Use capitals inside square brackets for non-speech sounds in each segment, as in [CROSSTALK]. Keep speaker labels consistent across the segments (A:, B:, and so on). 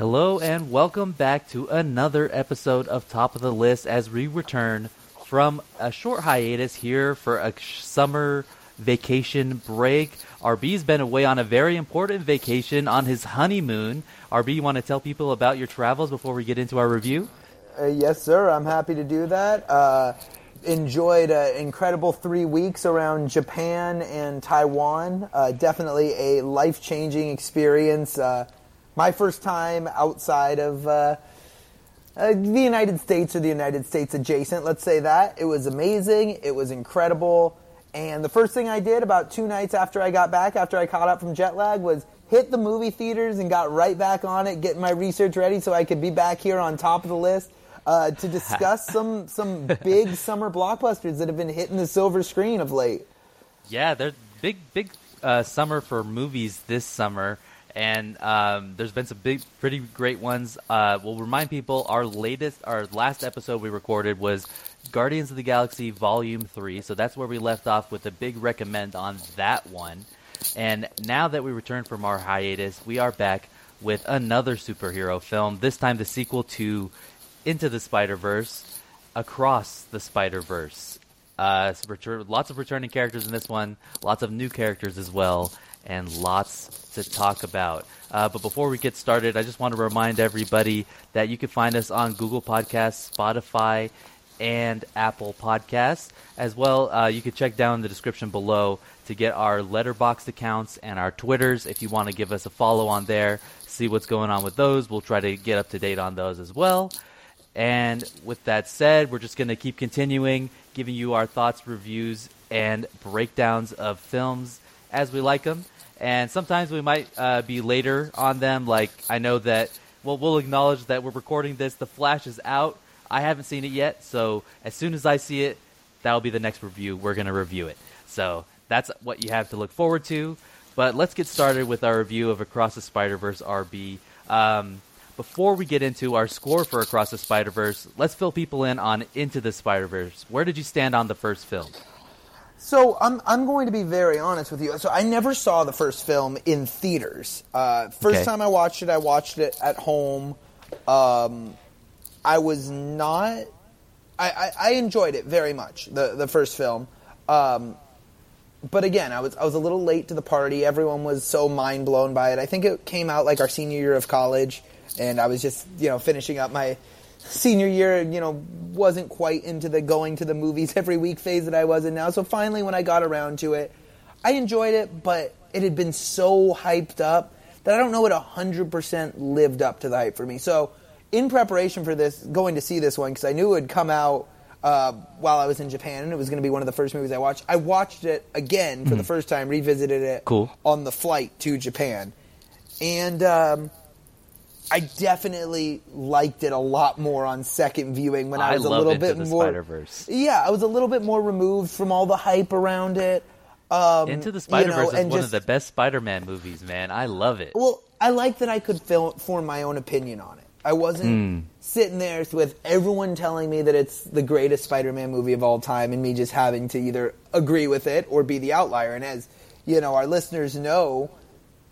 A: Hello and welcome back to another episode of Top of the List as we return from a short hiatus here for a summer vacation break. RB's been away on a very important vacation on his honeymoon. RB, you want to tell people about your travels before we get into our review?
B: Uh, yes, sir. I'm happy to do that. Uh, enjoyed an incredible three weeks around Japan and Taiwan. Uh, definitely a life changing experience. My first time outside of uh, uh, the United States or the United States adjacent, let's say that. It was amazing. It was incredible. And the first thing I did about two nights after I got back, after I caught up from jet lag, was hit the movie theaters and got right back on it, getting my research ready so I could be back here on top of the list uh, to discuss [LAUGHS] some some big summer blockbusters that have been hitting the silver screen of late.
A: Yeah, they're big big uh, summer for movies this summer and um, there's been some big, pretty great ones. Uh, we'll remind people our latest, our last episode we recorded was Guardians of the Galaxy Volume Three, so that's where we left off with a big recommend on that one. And now that we return from our hiatus, we are back with another superhero film. This time, the sequel to Into the Spider Verse, Across the Spider Verse. Uh, lots of returning characters in this one, lots of new characters as well and lots to talk about. Uh, but before we get started, I just want to remind everybody that you can find us on Google Podcasts, Spotify, and Apple Podcasts. As well, uh, you can check down in the description below to get our Letterboxd accounts and our Twitters if you want to give us a follow on there, see what's going on with those. We'll try to get up to date on those as well. And with that said, we're just going to keep continuing giving you our thoughts, reviews, and breakdowns of films as we like them, and sometimes we might uh, be later on them. Like I know that well, we'll acknowledge that we're recording this. The Flash is out. I haven't seen it yet, so as soon as I see it, that'll be the next review. We're gonna review it. So that's what you have to look forward to. But let's get started with our review of Across the Spider Verse RB. Um, before we get into our score for Across the Spider Verse, let's fill people in on Into the Spider Verse. Where did you stand on the first film?
B: So I'm I'm going to be very honest with you. So I never saw the first film in theaters. Uh, first okay. time I watched it, I watched it at home. Um, I was not. I, I, I, enjoyed it very much. The the first film. Um, but again, I was I was a little late to the party. Everyone was so mind blown by it. I think it came out like our senior year of college, and I was just you know finishing up my senior year, you know, wasn't quite into the going to the movies [LAUGHS] every week phase that I was in now. So finally, when I got around to it, I enjoyed it, but it had been so hyped up that I don't know it 100% lived up to the hype for me. So, in preparation for this, going to see this one, because I knew it would come out uh, while I was in Japan and it was going to be one of the first movies I watched, I watched it again for mm. the first time, revisited it
A: cool.
B: on the flight to Japan. And. Um, I definitely liked it a lot more on second viewing when I, I was a little bit more.
A: Spider-Verse.
B: Yeah, I was a little bit more removed from all the hype around it. Um,
A: Into the Spider Verse you know, is one just, of the best Spider-Man movies, man. I love it.
B: Well, I like that I could feel, form my own opinion on it. I wasn't mm. sitting there with everyone telling me that it's the greatest Spider-Man movie of all time, and me just having to either agree with it or be the outlier. And as you know, our listeners know,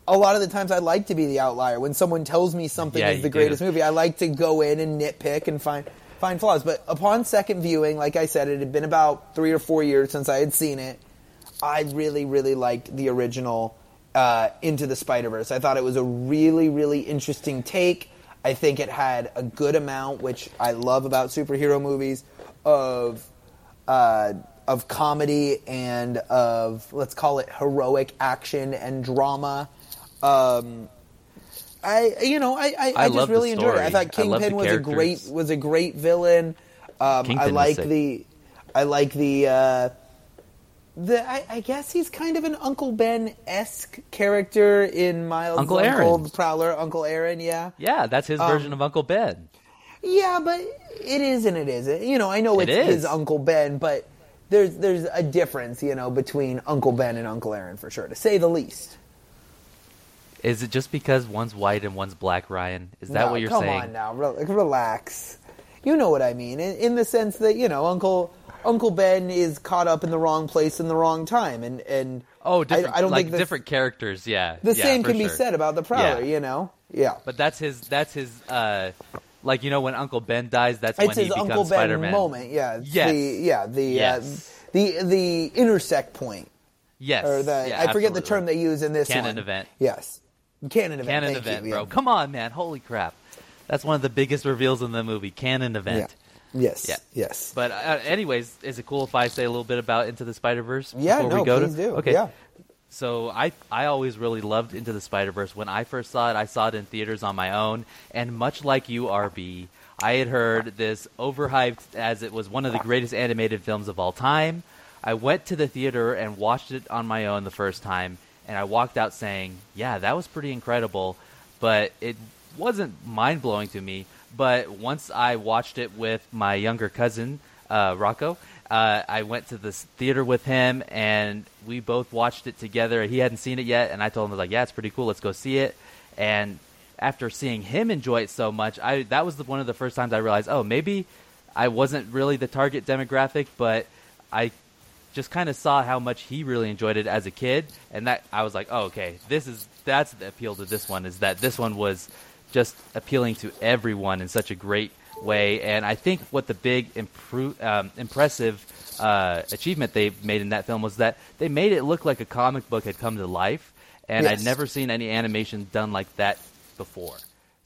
B: a lot of the times I like to be the outlier. When someone tells me something yeah, is the greatest do. movie, I like to go in and nitpick and find find flaws. But upon second viewing, like I said, it had been about three or four years since I had seen it. I really, really liked the original uh, Into the Spider Verse. I thought it was a really, really interesting take. I think it had a good amount, which I love about superhero movies, of uh, of comedy and of let's call it heroic action and drama um, I you know I I, I, I just really enjoyed it. I thought Kingpin I was a great was a great villain. Um, I like the I like the uh, the I, I, guess he's kind of an Uncle Ben esque character in Miles
A: Uncle Aaron,
B: Prowler, Uncle Aaron. Yeah,
A: yeah, that's his um, version of Uncle Ben.
B: Yeah, but it is and it isn't. You know, I know it's his Uncle Ben, but there's there's a difference, you know, between Uncle Ben and Uncle Aaron for sure, to say the least.
A: Is it just because one's white and one's black, Ryan? Is that
B: no,
A: what you're
B: come
A: saying?
B: Come on now, relax. You know what I mean, in, in, the sense that you know Uncle Uncle Ben is caught up in the wrong place in the wrong time, and and
A: oh, different, I, I don't like think different characters. Yeah,
B: the
A: yeah,
B: same can
A: sure.
B: be said about the Prowler.
A: Yeah.
B: You know, Yeah.
A: But that's his. That's his. Uh, like you know, when Uncle Ben dies, that's
B: It's
A: when he
B: his
A: becomes
B: Uncle Ben
A: Spider-Man.
B: moment. Yeah.
A: Yes.
B: The, yeah. The
A: Yes.
B: uh, the the intersect point,
A: Yes.
B: or the
A: Yeah,
B: I forget the term they use in this
A: Canon
B: one.
A: event.
B: Yes. Canon event.
A: Canon event,
B: you,
A: bro.
B: yeah.
A: Come on, man. Holy crap. That's one of the biggest reveals in the movie. Canon event.
B: Yeah. Yes.
A: Yeah.
B: Yes.
A: But uh, anyways, is it cool if I say a little bit about Into the Spider Verse?
B: Yeah,
A: before
B: no,
A: we go
B: please
A: to?
B: do.
A: Okay.
B: Yeah.
A: So I I always really loved Into the Spider Verse. When I first saw it, I saw it in theaters on my own, and much like you, RB, I had heard this overhyped as it was one of the greatest animated films of all time. I went to the theater and watched it on my own the first time, and I walked out saying, "Yeah, that was pretty incredible," but it wasn't mind blowing to me. But once I watched it with my younger cousin, uh, Rocco, uh, I went to the theater with him, and we both watched it together. He hadn't seen it yet, and I told him, I was like, "Yeah, it's pretty cool. Let's go see it." And after seeing him enjoy it so much, I that was the, one of the first times I realized, oh, maybe I wasn't really the target demographic, but I just kind of saw how much he really enjoyed it as a kid, and that I was like, oh, okay, this is that's the appeal to this one is that this one was just appealing to everyone in such a great way, and I think what the big impro- um, impressive uh, achievement they made in that film was that they made it look like a comic book had come to life, and
B: Yes.
A: I'd never seen any animation done like that before.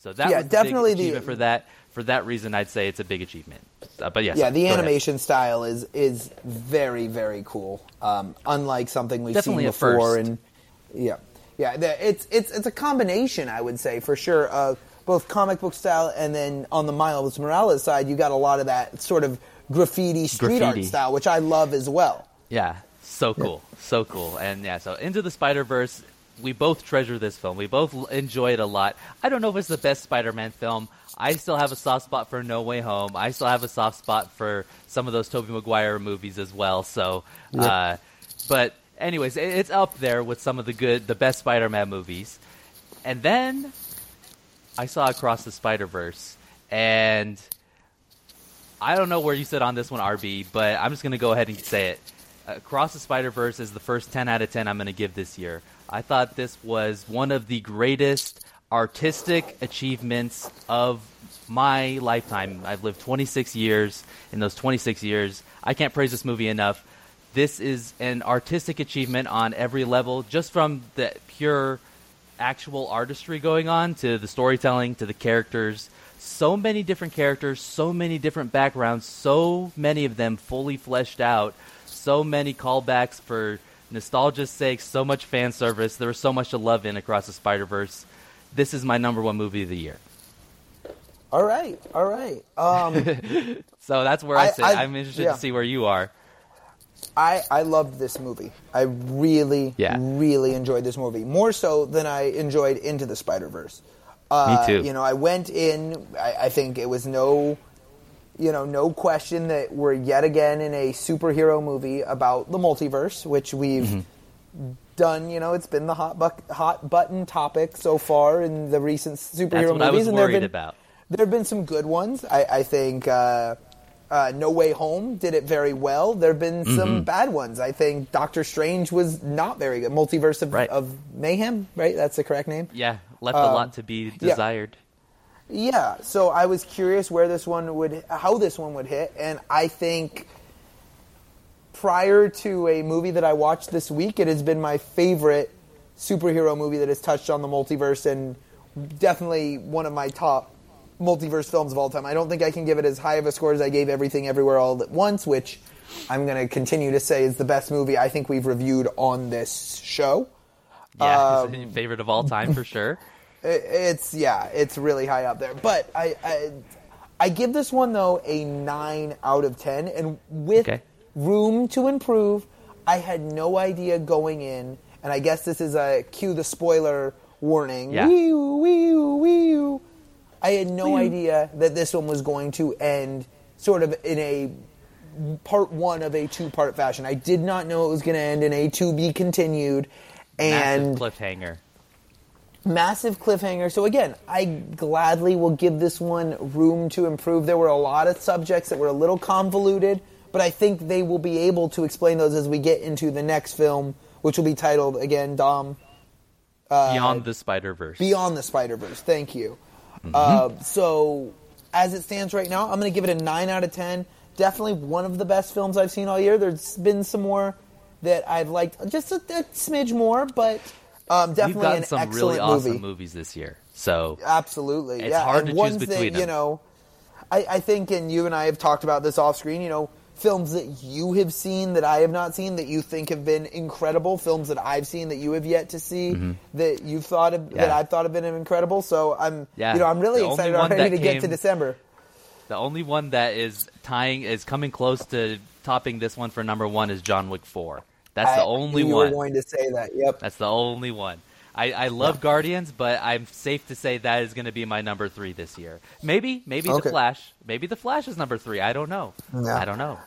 A: So that
B: Yeah,
A: was the
B: definitely the-
A: achievement for that. For that reason, I'd say it's a big achievement. Uh, but yes,
B: yeah, the
A: go ahead.
B: animation style is is very very cool. Um, unlike something we've
A: Definitely
B: seen before, and yeah, yeah, the, it's it's it's a combination, I would say for sure, of both comic book style and then on the Miles Morales side, you got a lot of that sort of graffiti street art style, which I love as well.
A: Yeah, so cool, so cool, and yeah, so into the Spider Verse. We both treasure this film. We both enjoy it a lot. I don't know if it's the best Spider-Man film. I still have a soft spot for No Way Home. I still have a soft spot for some of those Tobey Maguire movies as well. So, uh, but anyways, it, it's up there with some of the good, the best Spider-Man movies. And then I saw Across the Spider Verse, and I don't know where you sit on this one, RB, but I'm just going to go ahead and say it. Across the Spider Verse is the first 10 out of 10 I'm going to give this year. I thought this was one of the greatest artistic achievements of my lifetime. I've lived 26 years. In those 26 years, I can't praise this movie enough. This is an artistic achievement on every level, just from the pure actual artistry going on to the storytelling to the characters. So many different characters, so many different backgrounds, so many of them fully fleshed out, so many callbacks for nostalgia's sake, so much fan service. There was so much to love in across the Spider Verse. This is my number one movie of the year.
B: All right, all right. Um, [LAUGHS]
A: So that's where I,
B: I-
A: sit.
B: I-
A: I'm interested
B: yeah.
A: to see where you are.
B: I I loved this movie. I really
A: Yeah.
B: really enjoyed this movie more so than I enjoyed Into the Spider Verse. Uh,
A: Me too.
B: You know, I went in. I, I think it was no, you know, no question that we're yet again in a superhero movie about the multiverse, which we've
A: Mm-hmm.
B: done. You know, it's been the hot buck, hot button topic so far in the recent superhero
A: That's what
B: movies,
A: I was
B: and there have been
A: about.
B: there have been some good ones. I, I think uh, uh, No Way Home did it very well. There have been
A: Mm-hmm.
B: some bad ones. I think Doctor Strange was not very good. Multiverse of,
A: Right.
B: of Mayhem, right? That's the correct name.
A: Yeah, left a
B: Um,
A: lot to be desired.
B: Yeah. So I was curious where this one would, how this one would hit, and I think prior to a movie that I watched this week, it has been my favorite superhero movie that has touched on the multiverse, and definitely one of my top multiverse films of all time. I don't think I can give it as high of a score as I gave Everything Everywhere All at Once, which I'm going to continue to say is the best movie I think we've reviewed on this show.
A: Yeah, [LAUGHS]
B: Um,
A: favorite of all time for sure.
B: It- It's yeah, it's really high up there. But I, I, I give this one though a nine out of ten, and with
A: Okay.
B: room to improve. I had no idea going in, and I guess this is a cue the spoiler warning.
A: Yeah.
B: Wee-oo, wee-oo, wee-oo. I had no idea that this one was going to end sort of in a part one of a two part fashion. I did not know it was going to end in a to be continued. And
A: Massive cliffhanger.
B: Massive cliffhanger. So again, I gladly will give this one room to improve. There were a lot of subjects that were a little convoluted, but I think they will be able to explain those as we get into the next film, which will be titled again, Dom. Uh,
A: Beyond the Spider Verse.
B: Beyond the Spider Verse. Thank you.
A: Mm-hmm.
B: Uh, so, as it stands right now, I'm going to give it a nine out of ten. Definitely one of the best films I've seen all year. There's been some more that I've liked, just a, a smidge more, but um,
A: We've
B: definitely
A: gotten some
B: excellent
A: really awesome
B: movie.
A: movies this year. So
B: Absolutely,
A: It's
B: yeah.
A: hard
B: and
A: to choose
B: ones
A: between
B: that, You know, I, I think, and you and I have talked about this off screen. You know, films that you have seen that I have not seen that you think have been incredible. Films that I've seen that you have yet to see that you've thought of, that
A: Mm-hmm.
B: I've thought have been incredible. So I'm,
A: Yeah.
B: you know, I'm really
A: The
B: excited
A: one
B: already
A: that
B: to get to December.
A: the only one that is tying is coming close to topping this one for number one is John Wick Four. That's
B: I
A: the only
B: you
A: one.
B: were going to say that. Yep.
A: That's the only one. I, I love Guardians, but I'm safe to say that is going to be my number three this year. Maybe, maybe
B: Okay.
A: the Flash. Maybe the Flash is number three. I don't know.
B: Yeah.
A: I don't know.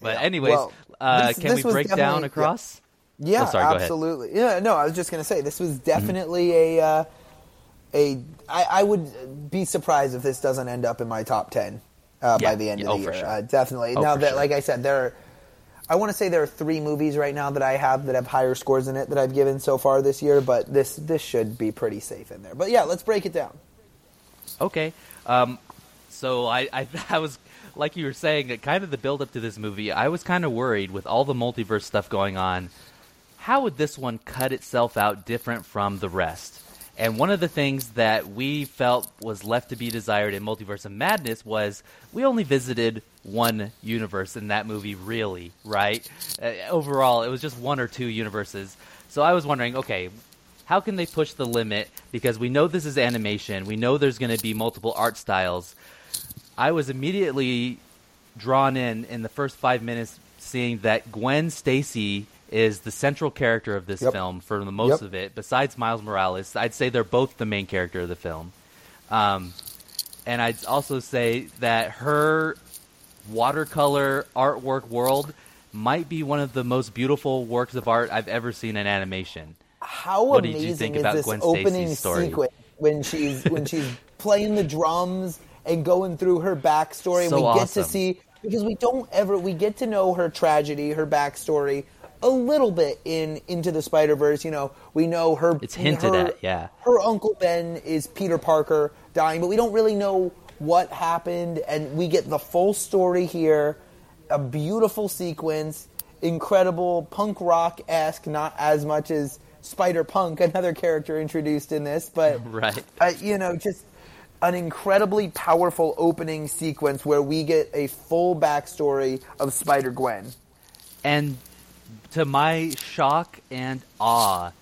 A: But
B: Yeah.
A: anyways,
B: Well,
A: uh,
B: this-
A: can
B: this
A: we break down across?
B: Yeah,
A: Oh, sorry,
B: absolutely. Yeah, no, I was just going to say this was definitely a uh, a. I, I would be surprised if this doesn't end up in my top ten uh, by the end of
A: Oh,
B: the
A: for
B: year.
A: sure.
B: Uh, definitely.
A: Oh,
B: now that,
A: sure.
B: like I said, there. Are, I want to say there are three movies right now that I have that have higher scores in it that I've given so far this year, but this this should be pretty safe in there. But yeah, let's break it down.
A: Okay. Um, so I, I, [LAUGHS] I was like you were saying, kind of the build up to this movie. I was kind of worried with all the multiverse stuff going on. How would this one cut itself out different from the rest? And one of the things that we felt was left to be desired in Multiverse of Madness was we only visited one universe in that movie, really, right? Uh, overall, it was just one or two universes. So I was wondering, okay, how can they push the limit? Because we know this is animation, we know there's going to be multiple art styles. I was immediately drawn in in the first five minutes, seeing that Gwen Stacy is the central character of this
B: Yep.
A: film for the most
B: Yep.
A: of it. Besides Miles Morales, I'd say they're both the main character of the film. Um, and I'd also say that her watercolor artwork world might be one of the most beautiful works of art I've ever seen in animation.
B: How
A: What did you
B: amazing
A: think
B: is
A: about
B: this
A: Gwen
B: opening
A: story?
B: sequence when she's when she's [LAUGHS] playing the drums and going through her backstory?
A: So
B: we get to
A: awesome.
B: see because we don't ever we get to know her tragedy, her backstory a little bit in into the Spider Verse. You know, we know her.
A: It's hinted
B: her-
A: at, yeah.
B: Her uncle Ben is Peter Parker dying, but we don't really know what happened, and we get the full story here. A beautiful sequence, incredible punk rock esque, not as much as Spider Punk, [LAUGHS] another character introduced in this, but [LAUGHS]
A: Right.
B: uh, you know, just an incredibly powerful opening sequence where we get a full backstory of Spider Gwen.
A: And to my shock and awe,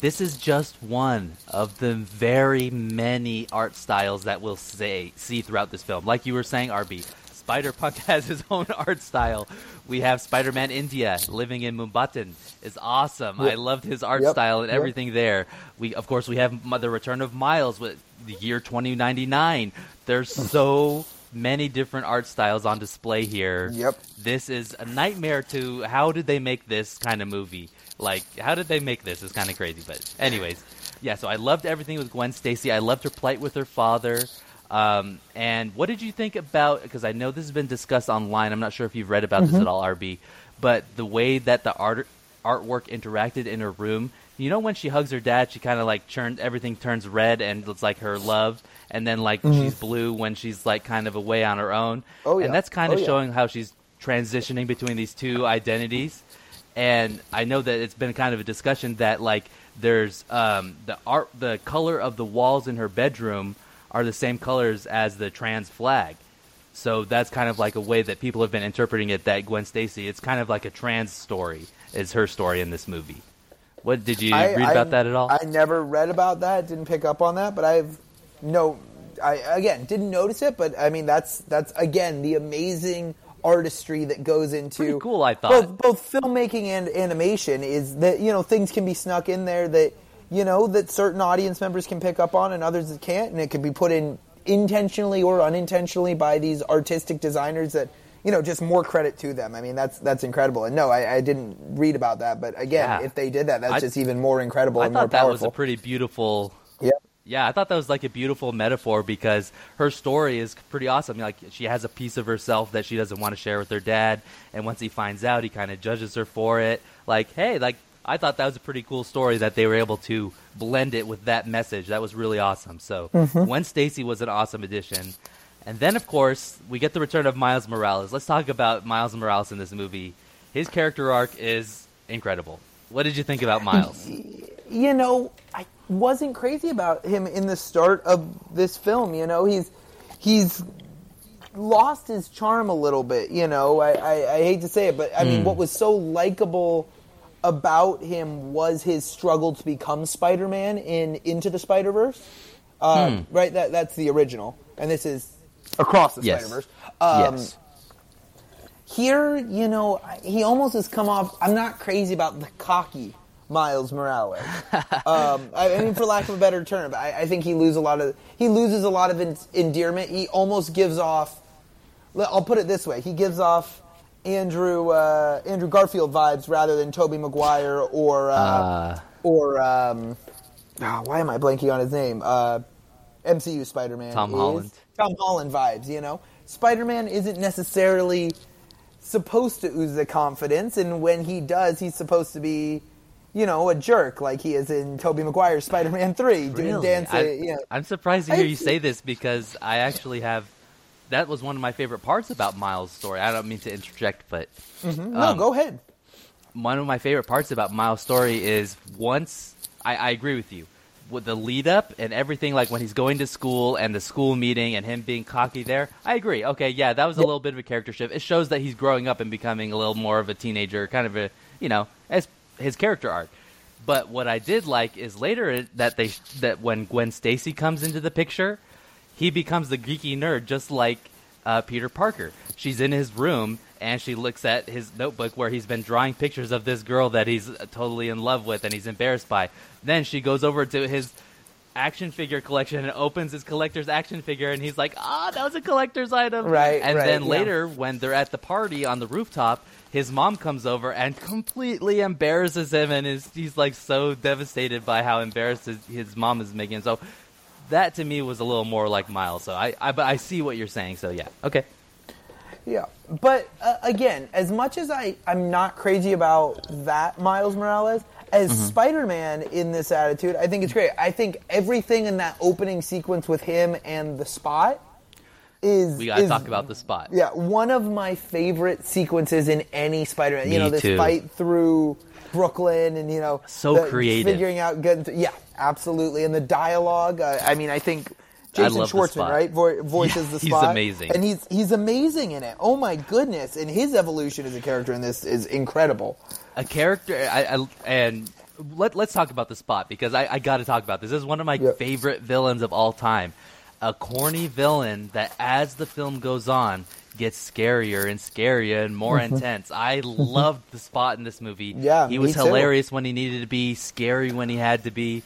A: this is just one of the very many art styles that we'll say, see throughout this film. Like you were saying, RB, Spider Punk [LAUGHS] has his own art style. We have Spider Man India living in Mumbattan is awesome. I loved his art
B: Yep.
A: style and
B: Yep.
A: everything there. We of course we have the return of Miles with the year 2099. There's [LAUGHS] so many different art styles on display here.
B: Yep.
A: This is a nightmare to how did they make this kind of movie? Like how did they make this? It's kind of crazy, but anyways, yeah. So I loved everything with Gwen Stacy. I loved her plight with her father. Um, and what did you think about? Because I know this has been discussed online. I'm not sure if you've read about this at all, RB. But the way that the art artwork interacted in her room. You know when she hugs her dad, she kind of like turned everything turns red and it's like her love, and then like she's blue when she's like kind of away on her own.
B: Oh, yeah.
A: And that's kind
B: Oh,
A: of
B: yeah.
A: showing how she's transitioning between these two identities. And I know that it's been kind of a discussion that like there's um, the art, the color of the walls in her bedroom are the same colors as the trans flag. So that's kind of like a way that people have been interpreting it. That Gwen Stacy, it's kind of like a trans story, is her story in this movie. What did you
B: I-
A: read
B: I-
A: about that at all?
B: I never read about that. Didn't pick up on that, but I've no. I again didn't notice it, but I mean that's that's again the amazing artistry that goes into
A: Pretty cool, I thought.
B: both both filmmaking and animation is that you know things can be snuck in there that you know that certain audience members can pick up on and others that can't, and it can be put in intentionally or unintentionally by these artistic designers that you know just more credit to them. I mean that's that's incredible. And no, I, I didn't read about that, but again,
A: Yeah.
B: if they did that, that's
A: I-
B: just even more incredible
A: I
B: and more
A: thought that
B: powerful.
A: was a pretty beautiful
B: Yep.
A: Yeah, I thought that was like a beautiful metaphor because her story is pretty awesome. Like she has a piece of herself that she doesn't want to share with her dad, and once he finds out, he kind of judges her for it. Like, hey, like I thought that was a pretty cool story that they were able to blend it with that message. That was really awesome. So
B: Mm-hmm.
A: Gwen Stacy was an awesome addition. And then, of course, we get the return of Miles Morales. Let's talk about Miles Morales in this movie. His character arc is incredible. What did you think about Miles?
B: you know, I wasn't crazy about him in the start of this film. You know, he's he's lost his charm a little bit. You know, I, I, I hate to say it, but I mean, what was so likable about him was his struggle to become Spider-Man in Into the Spider-Verse. Uh, Right, that that's the original, and this is across the
A: Yes.
B: Spider-Verse. Um,
A: yes.
B: Here, you know, he almost has come off. I'm not crazy about the cocky Miles Morales. [LAUGHS] um, I, mean, for lack of a better term, I, I think he loses a lot of he loses a lot of en- endearment. He almost gives off. I'll put it this way: he gives off Andrew uh, Andrew Garfield vibes rather than Tobey Maguire or uh,
A: Uh,
B: or um, ah, why am I blanking on his name? MCU Spider-Man.
A: Tom
B: is-
A: Holland.
B: Tom Holland vibes. You know, Spider-Man isn't necessarily supposed to ooze the confidence, and when he does, he's supposed to be, you know, a jerk like he is in Tobey Maguire's Spider-Man Three, doing dancing.
A: I,
B: you know.
A: I'm surprised to
B: I
A: hear you say this because I actually have. That was one of my favorite parts about Miles' story. I don't mean to interject, but
B: no,
A: um,
B: go ahead.
A: one of my favorite parts about Miles' story is once I, I agree with you with the lead up and everything, like when he's going to school and the school meeting and him being cocky there. I agree. Okay, yeah, that was a little bit of a character shift. It shows that he's growing up and becoming a little more of a teenager, kind of a you know as his character arc. But what I did like is later that they that when Gwen Stacy comes into the picture, he becomes the geeky nerd just like uh, Peter Parker. She's in his room and she looks at his notebook where he's been drawing pictures of this girl that he's totally in love with and he's embarrassed by. Then she goes over to his action figure collection and opens his collector's action figure and he's like, "Ah, that was a collector's item."
B: Right,
A: And
B: right,
A: then
B: yeah.
A: later when they're at the party on the rooftop, his mom comes over and completely embarrasses him and is he's like so devastated by how embarrassed his, his mom is making him. So that to me was a little more like Miles. So I, I but I see what you're saying. So yeah, okay.
B: Yeah, but uh, again, as much as I I'm not crazy about that Miles Morales as
A: Mm-hmm.
B: Spider-Man in this attitude, I think it's great. I think everything in that opening sequence with him and the Spot is
A: We gotta
B: is-
A: talk about the spot.
B: Yeah, one of my favorite sequences in any Spider-Man. you know, this
A: too.
B: fight through Brooklyn and you know,
A: So
B: the-
A: creative.
B: figuring out getting. Yeah, absolutely. And the dialogue. Uh, I mean, I think Jason Schwartzman, right, vo- [LAUGHS] voices
A: Yeah,
B: the
A: he's
B: spot.
A: amazing.
B: and he's he's amazing in it. Oh my goodness! And his evolution as a character in this is incredible.
A: a character I, I, and let, let's talk about the spot because I, I got to talk about this. This is one of my
B: Yep.
A: favorite villains of all time. A corny villain that, as the film goes on, gets scarier and scarier and more mm-hmm. intense. I loved the spot in this movie.
B: Yeah,
A: he was
B: too.
A: hilarious when he needed to be, scary when he had to be.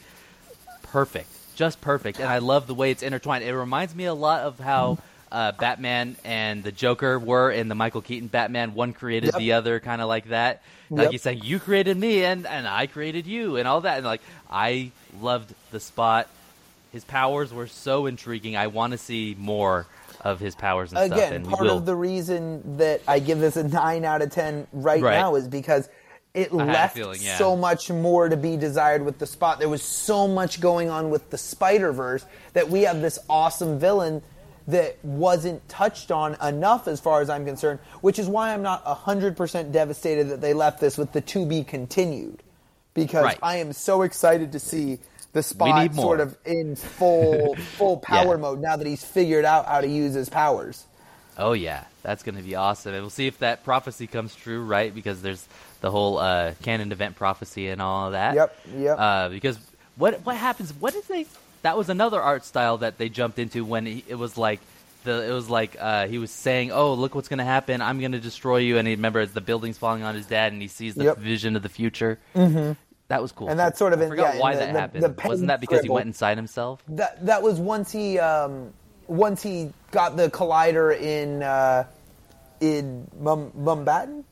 A: Perfect, just perfect. And I love the way it's intertwined. It reminds me a lot of how. Uh, Batman and the Joker were in the Michael Keaton Batman. One created
B: Yep.
A: the other, kind of like that. Like
B: Yep.
A: he's saying, "You created me, and and I created you, and all that." And like, I loved the spot. His powers were so intriguing. I want to see more of his powers and stuff.
B: Again,
A: And
B: part of the reason that I give this a nine out of ten right,
A: Right.
B: now is because it
A: a
B: left
A: feeling, yeah.
B: so much more to be desired with the spot. There was so much going on with the Spider Verse that we have this awesome villain that wasn't touched on enough as far as I'm concerned, which is why I'm not 100% devastated that they left this with the to be continued. Because
A: Right.
B: I am so excited to see the spot sort of in full [LAUGHS] full power
A: Yeah.
B: mode now that he's figured out how to use his powers.
A: Oh yeah, that's going to be awesome. And we'll see if that prophecy comes true, right? Because there's the whole uh, canon event prophecy and all of that.
B: Yep, yep.
A: Uh, because what what happens? What did they? That was another art style that they jumped into when he, it was like the it was like uh, he was saying, "Oh, look what's going to happen! I'm going to destroy you." And he remember the building's falling on his dad, and he sees the
B: Yep.
A: vision of the future. Mm-hmm. That was cool.
B: And that's sort of
A: I
B: in-
A: forgot
B: yeah,
A: why
B: the-
A: that
B: the-
A: happened.
B: the
A: Wasn't that because he went inside himself?
B: That that was once he um, once he got the collider in uh, in Mum, Mumbattan.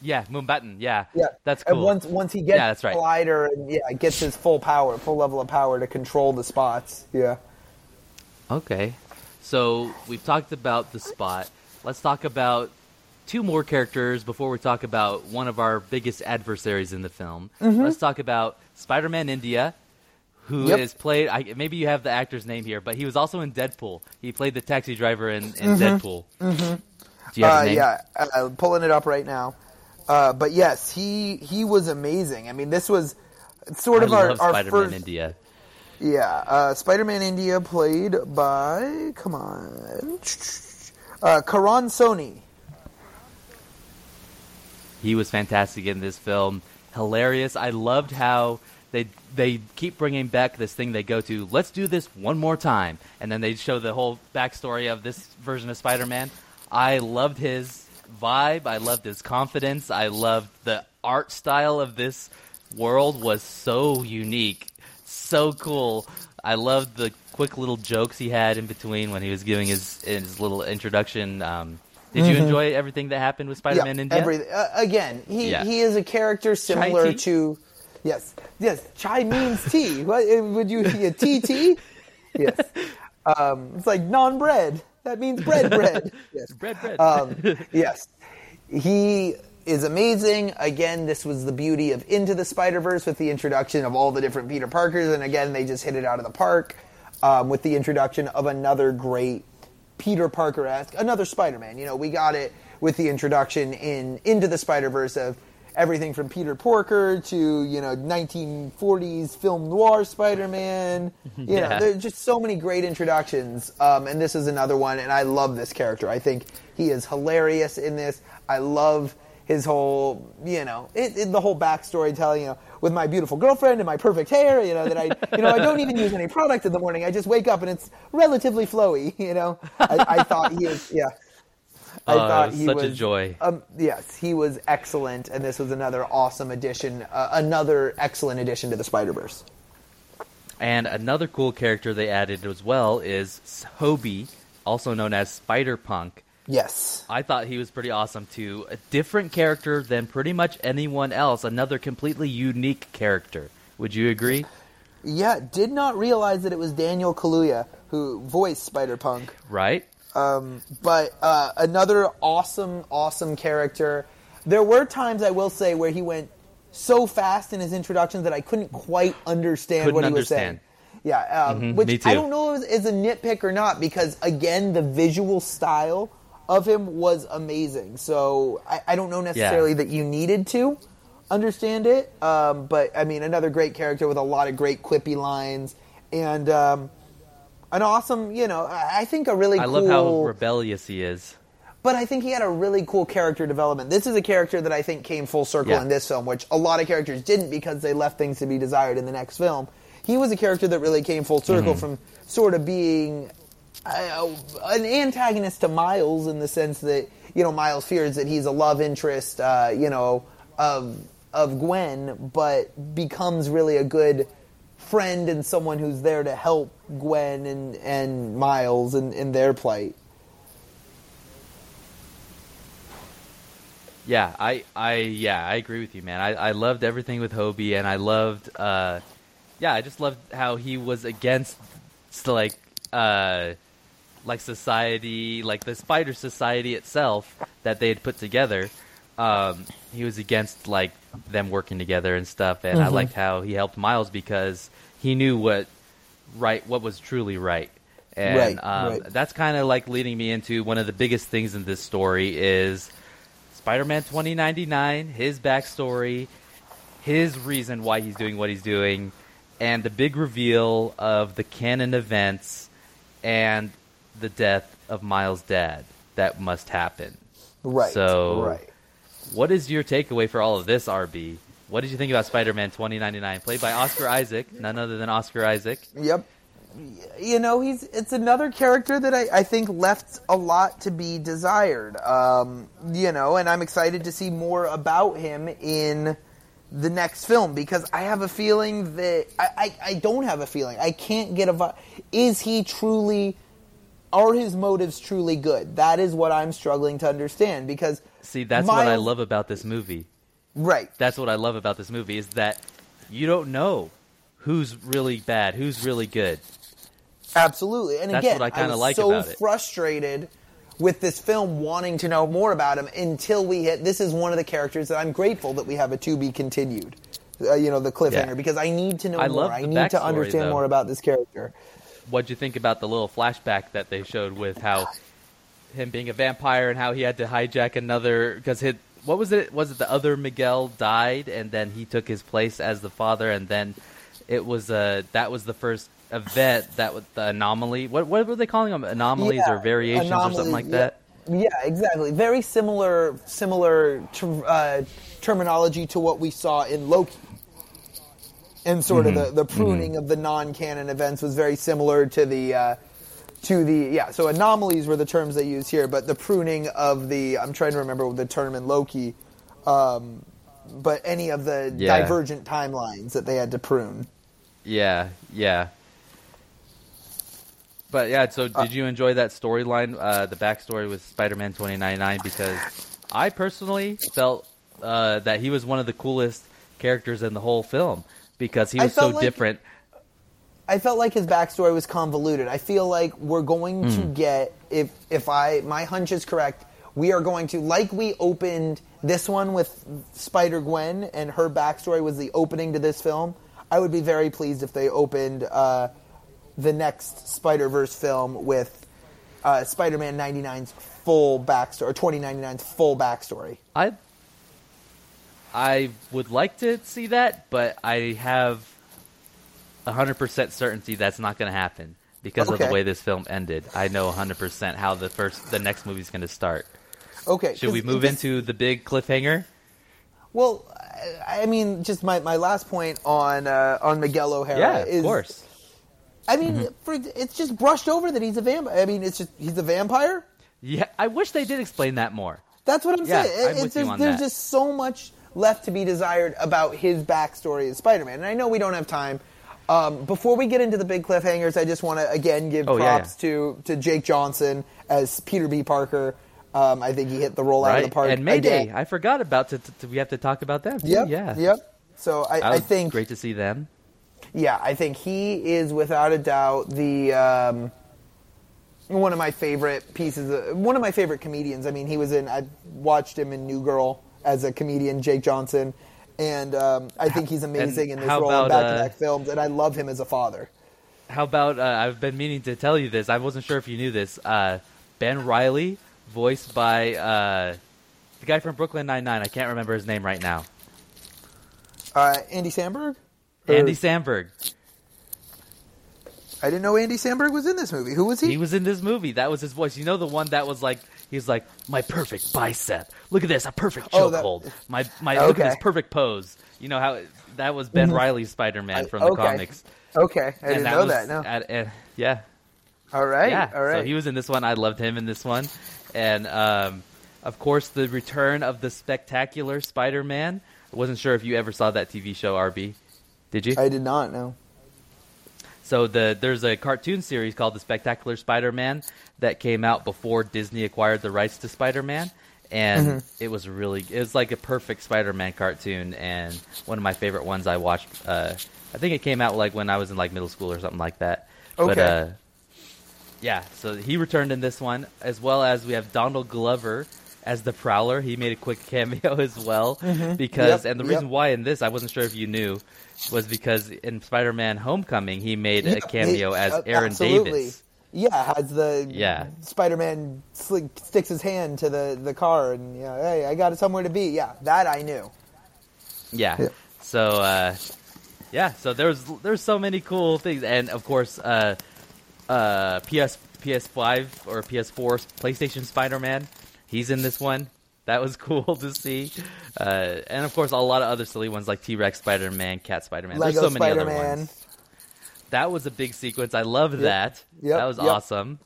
A: Yeah, Mumbattan. Yeah,
B: Yeah,
A: that's cool.
B: And once once he gets
A: Yeah, that's right.
B: collider and yeah, gets his full power, full level of power to control the spots. Yeah.
A: Okay. So we've talked about the spot. Let's talk about two more characters before we talk about one of our biggest adversaries in the film. Let's talk about Spider-Man India, who
B: Yep.
A: is played. I, maybe you have the actor's name here, but he was also in Deadpool. He played the taxi driver in, in Deadpool. Mm-hmm. Do you have
B: Uh, yeah, uh, pulling it up right now. Uh, but yes, he he was amazing. I mean, this was sort
A: I
B: of our,
A: love
B: our
A: Spider-Man
B: first.
A: India.
B: Yeah, uh, Spider-Man India played by come on, uh, Karan Soni.
A: He was fantastic in this film. Hilarious. I loved how they they keep bringing back this thing they go to. Let's do this one more time, and then they show the whole backstory of this version of Spider-Man. I loved his vibe. I loved his confidence. I loved the art style of this world was so unique, so cool. I loved the quick little jokes he had in between when he was giving his his little introduction. Um, did you enjoy everything that happened with Spider-Man India?
B: every- uh, again, he
A: Yeah.
B: he is a character similar
A: tea?
B: to. Yes, yes. Chai means tea. [LAUGHS] what uh, would you be a tea tea? [LAUGHS] Yes. Um, it's like non-bread. That means bread, bread. [LAUGHS] Yes.
A: Bread, bread.
B: Um, yes, he is amazing. Again, this was the beauty of Into the Spider Verse with the introduction of all the different Peter Parkers, and again, they just hit it out of the park um, with the introduction of another great Peter Parker esque, another Spider Man. You know, we got it with the introduction in Into the Spider Verse of everything from Peter Porker to you know 1940s film noir Spider-Man. [LAUGHS] You know, there's just so many great introductions, um, and this is another one. And I love this character. I think he is hilarious in this. I love his whole, you know, it, it, the whole backstory telling, you know, with my beautiful girlfriend and my perfect hair, you know, that I, you know, I don't even use any product in the morning. I just wake up and it's relatively flowy, you know. I, I thought he was, yeah. I
A: Oh,
B: thought he
A: such a
B: was
A: joy.
B: Um, yes, he was excellent, and this was another awesome addition, uh, another excellent addition to the Spider Verse.
A: And another cool character they added as well is Hobie, also known as Spider Punk.
B: Yes,
A: I thought he was pretty awesome too. A different character than pretty much anyone else. Another completely unique character. Would you agree?
B: yeah. Did not realize that it was Daniel Kaluuya who voiced Spider Punk.
A: Right?
B: Um, but uh, another awesome, awesome character. There were times I will say where he went so fast in his introductions that I couldn't quite understand
A: Couldn't
B: what he
A: understand.
B: was saying. Yeah, um,
A: Mhm,
B: which. I don't know if is a nitpick or not because again, the visual style of him was amazing. So I, I don't know necessarily that you needed to understand it, um, but I mean, another great character with a lot of great quippy lines and um, an awesome, you know, I think a really
A: I
B: cool.
A: love how rebellious he is.
B: But I think he had a really cool character development. This is a character that I think came full circle
A: Yeah.
B: in this film, which a lot of characters didn't because they left things to be desired in the next film. He was a character that really came full circle
A: Mm-hmm.
B: from sort of being uh, an antagonist to Miles in the sense that you know Miles fears that he's a love interest, uh, you know, of of Gwen, but becomes really a good friend and someone who's there to help Gwen and and Miles and, in their plight.
A: Yeah, I, I, yeah, I agree with you, man. I, I loved everything with Hobie, and I loved, uh, yeah, I just loved how he was against, like, uh, like society, like the Spider Society itself that they had put together. Um, he was against like them working together and stuff, and I liked how he helped Miles because he knew what right, what was truly right. And
B: Right,
A: um,
B: right.
A: that's kind of like leading me into one of the biggest things in this story is Spider-Man 2099, his backstory, his reason why he's doing what he's doing, and the big reveal of the canon events and the death of Miles' dad that must happen.
B: Right.
A: So-
B: right.
A: What is your takeaway for all of this, RB? What did you think about Spider-Man 2099, played by Oscar Isaac, none other than Oscar Isaac?
B: Yep. You know, he's it's another character that I, I think left a lot to be desired. Um, you know, and I'm excited to see more about him in the next film because I have a feeling that I, I, I don't have a feeling. I can't get a vi- is he truly are his motives truly good? That is what I'm struggling to understand because
A: See, that's what I love about this movie.
B: Right.
A: That's what I love about this movie is that you don't know who's really bad, who's really good.
B: Absolutely. And
A: That's
B: again,
A: I
B: was
A: like
B: so frustrated with this film wanting to know more about him until we hit. This is one of the characters that I'm grateful that we have a to be continued. Uh, you know, the cliffhanger
A: Yeah.
B: because I need to know
A: I
B: more. I need to understand
A: though.
B: more about this character.
A: What'd you think about the little flashback that they showed with how him being a vampire and how he had to hijack another because what was it? Was it the other Miguel died and then he took his place as the father and then it was uh that was the first event that was the anomaly. What what were they calling them? Anomalies
B: Yeah,
A: or variations or something like
B: anomalies,
A: that.
B: Yeah, yeah, exactly. Very similar, similar ter- uh, terminology to what we saw in Loki. And sort
A: Mm-hmm.
B: of the, the pruning of the non-canon events was very similar to the uh, to the yeah. So anomalies were the terms they use here, but the pruning of the I'm trying to remember the term in Loki. Um, but any of the
A: Yeah.
B: divergent timelines that they had to prune.
A: Yeah, yeah. But yeah, so did you enjoy that storyline, uh, the backstory with Spider-Man 2099? Because I personally felt uh, that he was one of the coolest characters in the whole film because he was so
B: like-
A: different.
B: I felt like his backstory was convoluted. I feel like we're going to
A: Hmm.
B: get if if I my hunch is correct, we are going to like we opened this one with Spider Gwen and her backstory was the opening to this film. I would be very pleased if they opened uh, the next Spider Verse film with uh, Spider Man 99's full backstory, or 2099's full backstory.
A: I I would like to see that, but I have 100% certainty that's not going to happen because of the way this film ended. I know 100% how the first the next movie's going to start.
B: Okay,
A: Should we move
B: this-
A: into the big cliffhanger?
B: Well, I, I mean, just my, my last point on uh, on Miguel O'Hara
A: Yeah,
B: is
A: of course.
B: I mean,
A: Mm-hmm.
B: for, it's just brushed over that he's a vampire. I mean, it's just he's a vampire.
A: Yeah, I wish they did explain that more.
B: That's what I'm
A: Yeah,
B: saying.
A: I'm
B: It's
A: with you
B: there's, there's just so much left to be desired about his backstory as Spider-Man, and I know we don't have time. Um, before we get into the big cliffhangers, I just want to again give
A: Oh, yeah,
B: props to to Jake Johnson as Peter B. Parker. Um, I think he hit the role out of the park.
A: and Mayday,
B: again.
A: I forgot about to, to, we have to talk about them.
B: Yep.
A: Yeah.
B: Yep. So I, I think
A: great to see them.
B: Yeah, I think he is without a doubt the um, one of my favorite pieces. Of, one of my favorite comedians. I mean, he was in. I watched him in New Girl as a comedian, Jake Johnson, and um, I think he's amazing in this role
A: about,
B: in back-to-back
A: uh,
B: films, and I love him as a father.
A: How about uh, I've been meaning to tell you this. I wasn't sure if you knew this. Uh, ben Riley, voiced by uh, the guy from Brooklyn Nine Nine. I can't remember his name right now.
B: Uh, Andy Samberg. Or-
A: Andy Samberg.
B: I didn't know Andy Samberg was in this movie. Who was he?
A: He was in this movie. That was his voice. You know the one that was like he's like my perfect bicep. Look at this, a perfect
B: Oh, that-
A: chokehold. My my [LAUGHS] look at this perfect pose. You know how that was Ben Riley's Spider Man from the
B: okay.
A: comics.
B: Okay, I didn't know
A: was
B: that. No.
A: at- at- yeah,
B: all right.
A: yeah.
B: All right.
A: So he was in this one. I loved him in this one, and um, of course the return of the spectacular Spider Man. I wasn't sure if you ever saw that TV show, RB. Did you?
B: I did not know.
A: So the there's a cartoon series called The Spectacular Spider-Man that came out before Disney acquired the rights to Spider-Man, and
B: Mm-hmm.
A: it was really it was like a perfect Spider-Man cartoon and one of my favorite ones I watched. Uh, I think it came out like when I was in like middle school or something like that. But
B: Okay.
A: uh, yeah, so he returned in this one as well as we have Donald Glover as the Prowler. He made a quick [LAUGHS] cameo as well because
B: Mm-hmm. Yep,
A: and the
B: yep.
A: reason why in this I wasn't sure if you knew was because in Spider-Man Homecoming he made a cameo
B: he-
A: as
B: uh,
A: Aaron
B: absolutely.
A: Davis.
B: Yeah, has the
A: Yeah.
B: Spider-Man sli- sticks his hand to the, the car and yeah, hey, I got it somewhere to be. Yeah, that I knew.
A: Yeah.
B: Yeah.
A: So uh, yeah, so there's there's so many cool things, and of course, uh, uh, PS PS5 or PS4 PlayStation Spider-Man, he's in this one. That was [LAUGHS] cool to see, uh, and of course, a lot of other silly ones like T-Rex Spider-Man, Cat Spider-Man. There's so many other
B: Spider-Man.
A: ones. That was a big sequence. I love that.
B: Yep,
A: That was
B: yep.
A: awesome.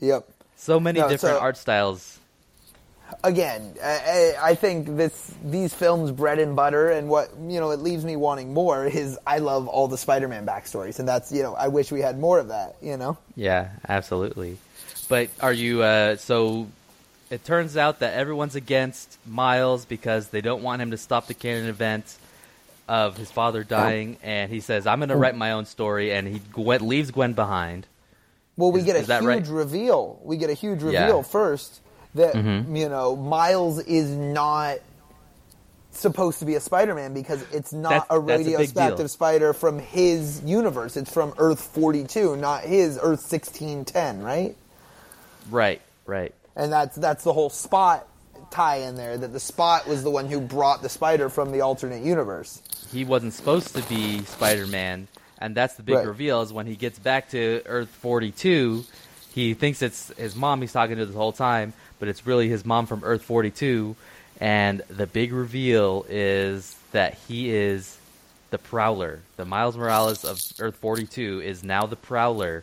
B: Yep.
A: So many
B: No,
A: different
B: so-
A: art styles.
B: Again, I, I I think this these films bread and butter, and what you know it leaves me wanting more is I love all the Spider-Man backstories, and that's you know I wish we had more of that. You know.
A: Yeah, absolutely. But are you uh, so? It turns out that everyone's against Miles because they don't want him to stop the canon event of his father dying, and he says, "I'm going to write my own story," and he Gwen, leaves Gwen behind.
B: Well, we
A: Is-
B: get a huge
A: right?
B: reveal. We get a huge reveal
A: Yeah. Mm-hmm.
B: first that you know Miles is not supposed to be a Spider-Man because it's not
A: That's-
B: a radioactive spider from his universe. It's from Earth 42, not his Earth 1610, right?
A: Right, right.
B: And that's that's the whole Spot tie in there that the Spot was the one who brought the spider from the alternate universe.
A: He wasn't supposed to be Spider-Man, and that's the big
B: Right.
A: reveal. Is when he gets back to Earth 42, he thinks it's his mom he's talking to this whole time, but it's really his mom from Earth 42. And the big reveal is that he is the Prowler. The Miles Morales of Earth 42 is now the Prowler,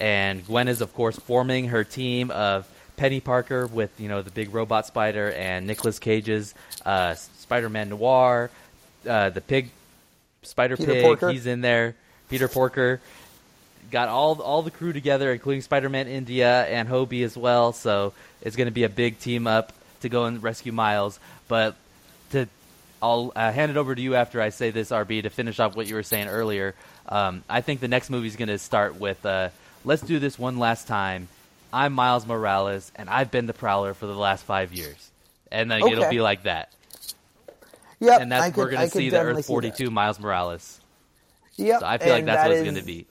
A: and Gwen is of course forming her team of Peni Parker with you know the big robot spider and Nicolas Cage's uh, Spider-Man Noir, uh, the pig Spider
B: Peter
A: Pig.
B: Porker.
A: He's in there. Peter Porker got all all the crew together, including Spider-Man India and Hobie as well. So it's going to be a big team up to go and rescue Miles. But to I'll uh, hand it over to you after I say this, RB, to finish off what you were saying earlier. Um, I think the next movie is going to start with uh, "Let's do this one last time." I'm Miles Morales, and I've been the Prowler for the last five years, and then it'll be like that.
B: Yep,
A: And that's
B: I could,
A: we're
B: gonna
A: see the Earth 42 Miles Morales.
B: Yep,
A: So I feel like that's
B: that
A: what it's going to be.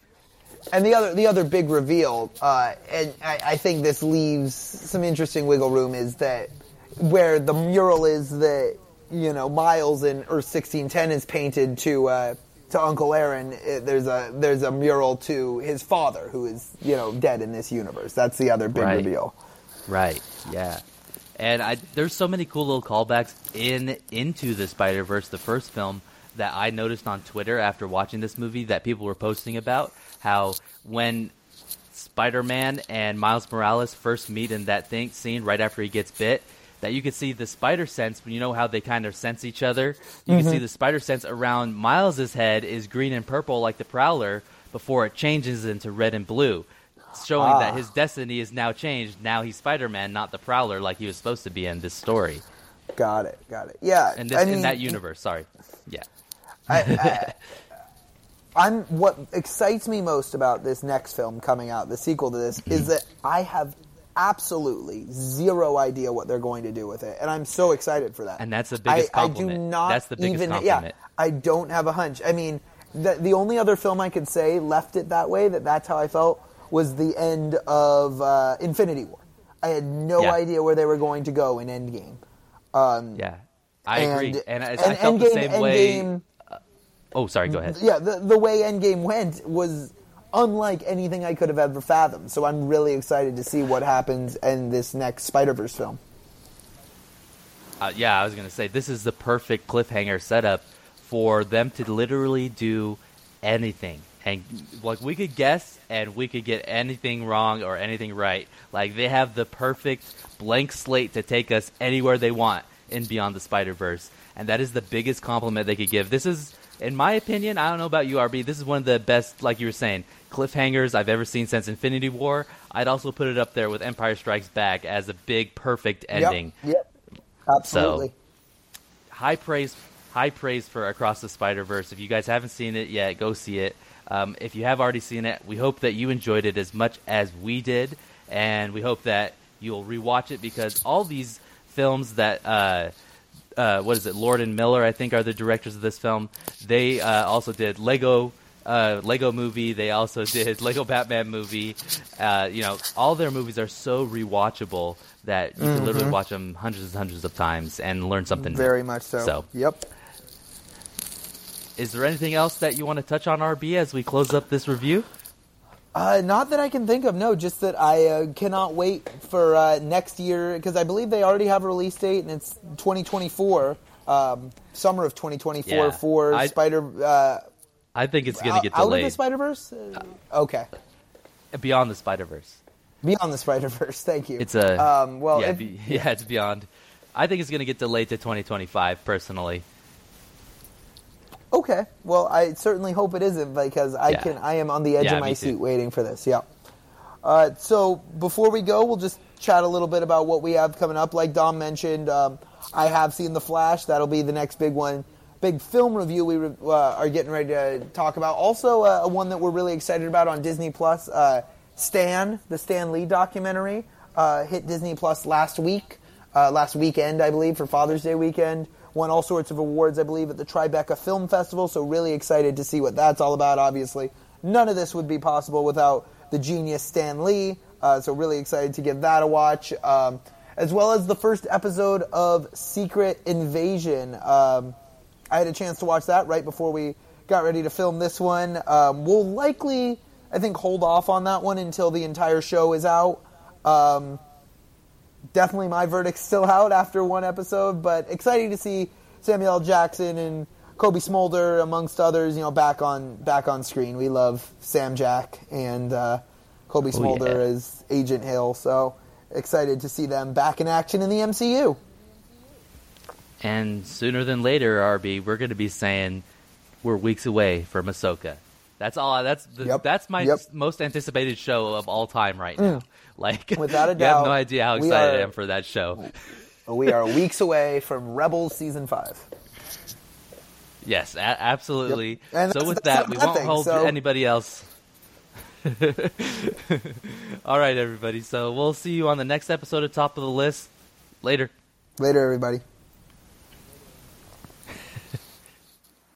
B: And the other the other big reveal, uh, and I, I think this leaves some interesting wiggle room, is that where the mural is that you know Miles in Earth sixteen ten is painted to uh, to Uncle Aaron. It, there's a there's a mural to his father who is you know dead in this universe. That's the other big
A: Right.
B: reveal.
A: Right. Yeah. And I there's so many cool little callbacks in into the Spider Verse, the first film, that I noticed on Twitter after watching this movie that people were posting about how when Spider Man and Miles Morales first meet in that thing scene right after he gets bit, that you could see the spider sense. When you know how they kind of sense each other. You can see the spider sense around Miles's head is green and purple like the Prowler before it changes into red and blue, showing
B: Ah.
A: that his destiny is now changed. Now he's Spider Man, not the Prowler like he was supposed to be in this story
B: Got it. Got it. Yeah.
A: and this
B: I
A: in that universe. Sorry. Yeah.
B: I, I, [LAUGHS] I'm what excites me most about this next film coming out, the sequel to this, is [CLEARS THROAT] that I have absolutely zero idea what they're going to do with it, and I'm so excited for that.
A: And that's the biggest
B: I, I
A: compliment.
B: do not
A: That's the biggest
B: even,
A: compliment.
B: Yeah, I don't have a hunch. I mean, the, the only other film I could say left it that way, that that's how I felt, was the end of uh, Infinity War. I had no
A: Yeah.
B: idea where they were going to go in Endgame. Um,
A: Yeah. I
B: and,
A: agree. And, I,
B: and
A: I felt
B: Endgame,
A: the same way.
B: Endgame,
A: Oh, sorry. Go ahead.
B: yeah, the the way Endgame went was unlike anything I could have ever fathomed. So I'm really excited to see what happens in this next Spider Verse film.
A: Uh, yeah, I was gonna say this is the perfect cliffhanger setup for them to literally do anything, and like we could guess and we could get anything wrong or anything right. Like they have the perfect blank slate to take us anywhere they want in Beyond the Spider Verse, and that is the biggest compliment they could give. This is, in my opinion, I don't know about you, RB. This is one of the best, like you were saying, cliffhangers I've ever seen since Infinity War. I'd also put it up there with Empire Strikes Back as a big, perfect ending
B: Yep. yep. Absolutely.
A: high praise high praise for Across the Spider Verse. If you guys haven't seen it yet, go see it. Um, if you have already seen it, we hope that you enjoyed it as much as we did, and we hope that you'll rewatch it because all these films that uh, uh, what is it, Lord and Miller, I think, are the directors of this film. They uh, also did Lego. Uh, Lego movie. They also [LAUGHS] did Lego Batman movie. Uh, you know, all their movies are so rewatchable that you can literally watch them hundreds and hundreds of times and learn something. new.
B: Very much so.
A: So,
B: Yep.
A: is there anything else that you want to touch on, RB, as we close up this review?
B: Uh, not that I can think of. No, just that I uh, cannot wait for uh, next year because I believe they already have a release date and it's 2024, um, summer of 2024
A: Yeah.
B: for
A: I-
B: Spider. Uh,
A: I think it's going to
B: out,
A: get
B: out of the
A: delayed.
B: Spider Verse. Uh, okay,
A: Beyond the Spider Verse.
B: beyond the Spider Verse. Thank you.
A: It's a
B: um, well.
A: yeah,
B: if-
A: be, [LAUGHS] yeah, it's beyond. I think it's going to get delayed to 2025. Personally,
B: Okay. Well, I certainly hope it isn't because I
A: Yeah.
B: can. I am on the edge
A: Yeah,
B: of my seat
A: too.
B: waiting for this. Yeah. Uh, so before we go, we'll just chat a little bit about what we have coming up. Like Dom mentioned, um, I have seen The Flash. That'll be the next big one. Big film review we uh, are getting ready to talk about. Also, uh, one that we're really excited about on Disney Plus. Uh, Stan, the Stan Lee documentary, uh, hit Disney Plus last week, uh, last weekend, I believe, for Father's Day weekend. Won all sorts of awards, I believe, at the Tribeca Film Festival. So really excited to see what that's all about. Obviously, none of this would be possible without the genius Stan Lee. Uh, so really excited to give that a watch, um, as well as the first episode of Secret Invasion. Um, I had a chance to watch that right before we got ready to film this one. Um, we'll likely, I think, hold off on that one until the entire show is out. Um, definitely my verdict's still out after one episode, but exciting to see Samuel L. Jackson and Cobie Smulders, amongst others, you know, back on back on screen. We love Sam Jack and uh, Cobie
A: Oh,
B: Smulder
A: yeah.
B: as Agent Hill, so excited to see them back in action in the MCU.
A: And sooner than later, RB, we're going to be saying we're weeks away from Ahsoka. That's all. That's the,
B: Yep,
A: that's my
B: yep. Mm.
A: most anticipated show of all time right now. [LAUGHS] Like,
B: Without a doubt,
A: you have no idea how excited I am for that show. [LAUGHS]
B: We are weeks away from Rebels season five.
A: Yes, a- absolutely.
B: Yep. And
A: So with that, we won't
B: thing,
A: hold
B: so-
A: anybody else. [LAUGHS] all right, everybody. So we'll see you on the next episode of Top of the List. Later.
B: Later, everybody.